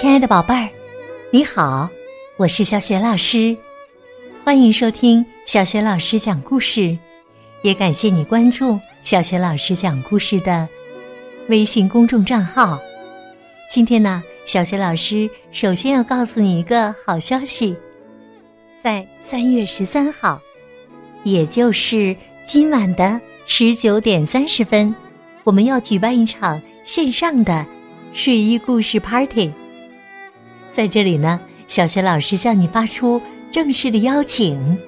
亲爱的宝贝儿，你好，我是小雪老师，欢迎收听小雪老师讲故事，也感谢你关注小雪老师讲故事的微信公众账号。今天呢，小雪老师首先要告诉你一个好消息，在三月十三号，也就是今晚的十九点三十分，我们要举办一场线上的睡衣故事 Party。在这里呢，小学老师向你发出正式的邀请。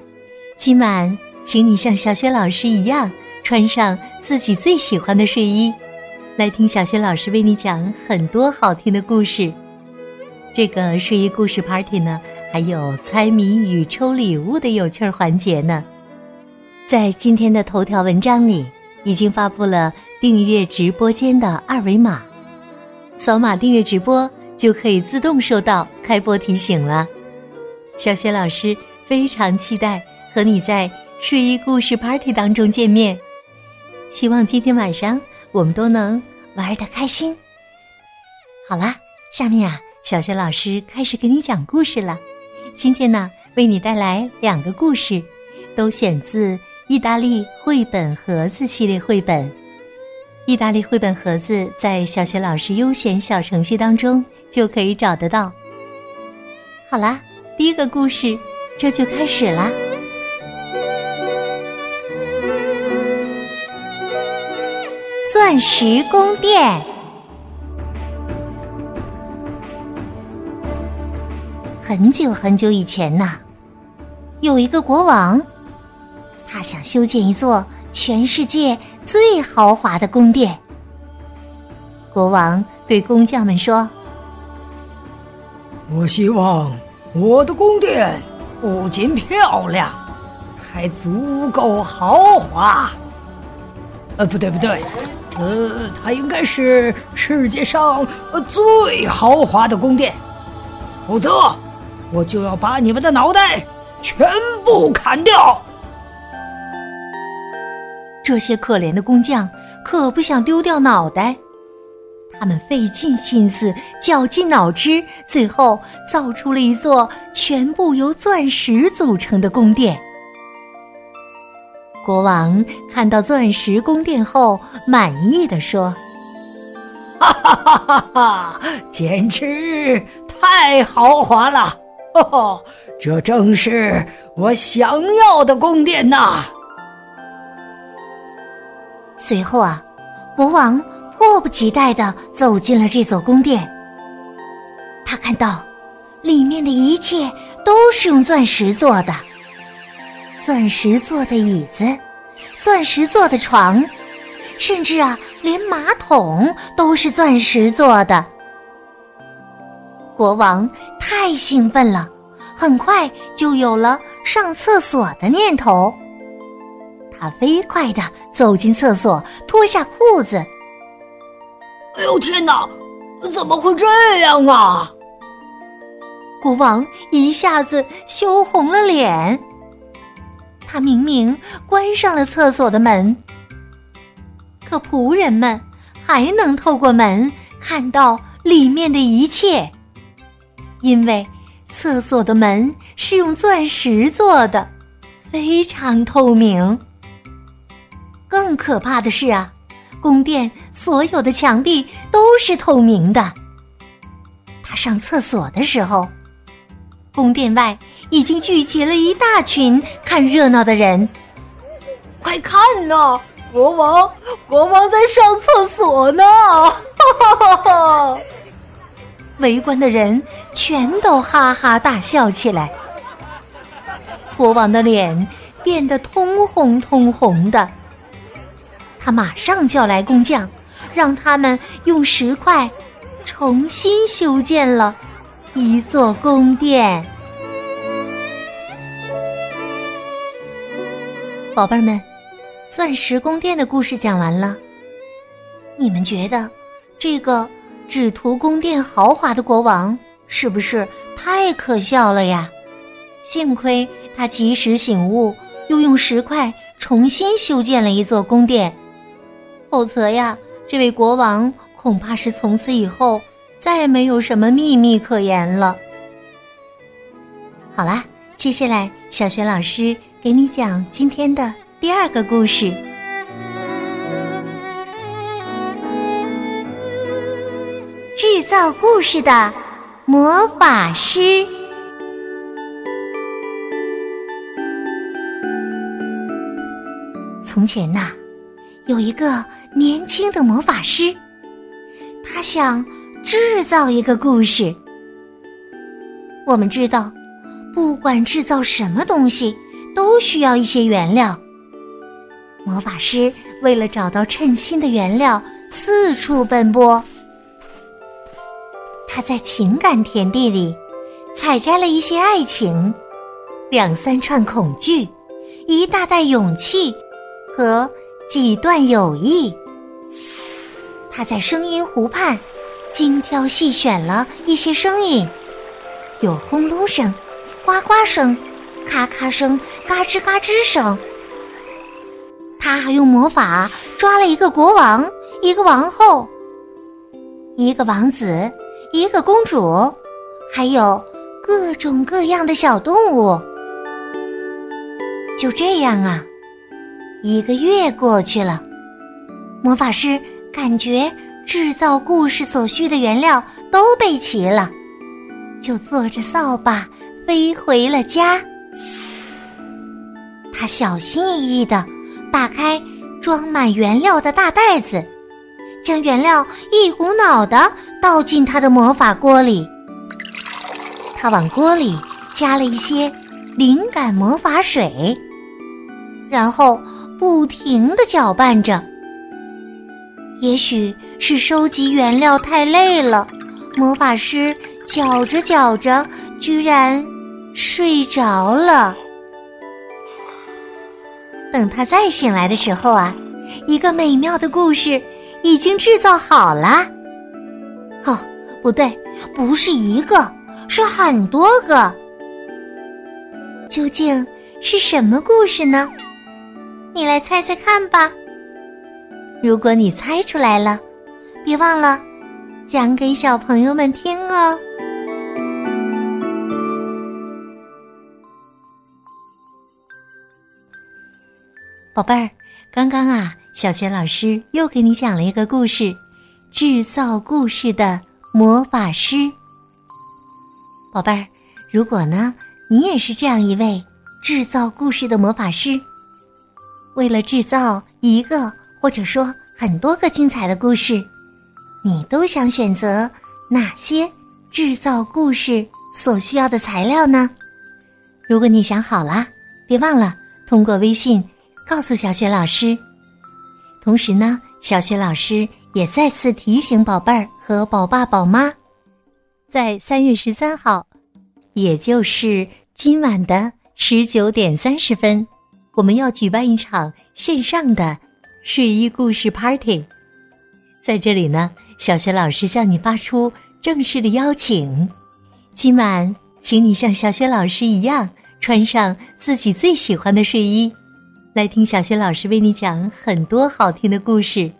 今晚，请你像小学老师一样，穿上自己最喜欢的睡衣，来听小学老师为你讲很多好听的故事。这个睡衣故事 party 呢，还有猜谜语、抽礼物的有趣环节呢。在今天的头条文章里，已经发布了订阅直播间的二维码，扫码订阅直播。就可以自动收到开播提醒了。小雪老师非常期待和你在睡衣故事 party 当中见面，希望今天晚上我们都能玩的开心。好啦，下面啊，小雪老师开始给你讲故事了。今天呢，为你带来两个故事，都选自意大利绘本盒子系列绘本。意大利绘本盒子在小学老师优选小程序当中。就可以找得到。好啦，第一个故事这就开始啦。钻石宫殿。很久很久以前呐，有一个国王，他想修建一座全世界最豪华的宫殿。国王对工匠们说。我希望我的宫殿不仅漂亮，还足够豪华。呃，不对不对，呃，它应该是世界上最豪华的宫殿，否则我就要把你们的脑袋全部砍掉。这些可怜的工匠可不想丢掉脑袋。他们费尽心思，绞尽脑汁，最后造出了一座全部由钻石组成的宫殿。国王看到钻石宫殿后，满意的说：“哈哈哈哈哈，简直太豪华了！哦，这正是我想要的宫殿呐！”随后啊，国王。迫不及待的走进了这座宫殿。他看到，里面的一切都是用钻石做的，钻石做的椅子，钻石做的床，甚至啊，连马桶都是钻石做的。国王太兴奋了，很快就有了上厕所的念头。他飞快的走进厕所，脱下裤子。哎呦天哪！怎么会这样啊？国王一下子羞红了脸。他明明关上了厕所的门，可仆人们还能透过门看到里面的一切，因为厕所的门是用钻石做的，非常透明。更可怕的是啊！宫殿所有的墙壁都是透明的。他上厕所的时候，宫殿外已经聚集了一大群看热闹的人。快看呐，国王，国王在上厕所呢！哈哈哈哈！围观的人全都哈哈大笑起来。国王的脸变得通红通红的。他马上叫来工匠，让他们用石块重新修建了一座宫殿。宝贝儿们，钻石宫殿的故事讲完了。你们觉得这个只图宫殿豪华的国王是不是太可笑了呀？幸亏他及时醒悟，又用石块重新修建了一座宫殿。否则呀，这位国王恐怕是从此以后再也没有什么秘密可言了。好啦，接下来小学老师给你讲今天的第二个故事：制造故事的魔法师。从前呐，有一个年轻的魔法师，他想制造一个故事。我们知道，不管制造什么东西，都需要一些原料。魔法师为了找到称心的原料，四处奔波。他在情感田地里采摘了一些爱情，两三串恐惧，一大袋勇气。和几段友谊，他在声音湖畔精挑细选了一些声音，有轰隆声、呱呱声、咔咔声、嘎吱嘎吱声。他还用魔法抓了一个国王、一个王后、一个王子、一个公主，还有各种各样的小动物。就这样啊。一个月过去了，魔法师感觉制造故事所需的原料都备齐了，就坐着扫把飞回了家。他小心翼翼的打开装满原料的大袋子，将原料一股脑的倒进他的魔法锅里。他往锅里加了一些灵感魔法水，然后。不停的搅拌着，也许是收集原料太累了，魔法师搅着搅着，居然睡着了。等他再醒来的时候啊，一个美妙的故事已经制造好了。哦，不对，不是一个，是很多个。究竟是什么故事呢？你来猜猜看吧。如果你猜出来了，别忘了讲给小朋友们听哦。宝贝儿，刚刚啊，小学老师又给你讲了一个故事——制造故事的魔法师。宝贝儿，如果呢，你也是这样一位制造故事的魔法师。为了制造一个或者说很多个精彩的故事，你都想选择哪些制造故事所需要的材料呢？如果你想好了，别忘了通过微信告诉小雪老师。同时呢，小雪老师也再次提醒宝贝儿和宝爸宝妈，在三月十三号，也就是今晚的十九点三十分。我们要举办一场线上的睡衣故事 party，在这里呢，小学老师向你发出正式的邀请。今晚，请你像小学老师一样穿上自己最喜欢的睡衣，来听小学老师为你讲很多好听的故事。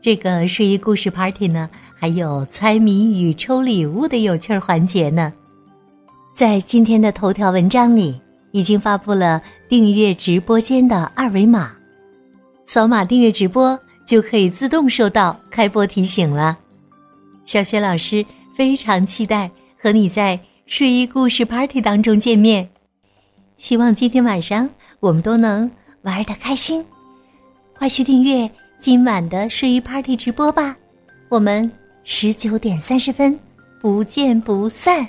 这个睡衣故事 party 呢，还有猜谜语、抽礼物的有趣环节呢。在今天的头条文章里，已经发布了。订阅直播间的二维码，扫码订阅直播就可以自动收到开播提醒了。小雪老师非常期待和你在睡衣故事 party 当中见面，希望今天晚上我们都能玩的开心。快去订阅今晚的睡衣 party 直播吧，我们十九点三十分不见不散。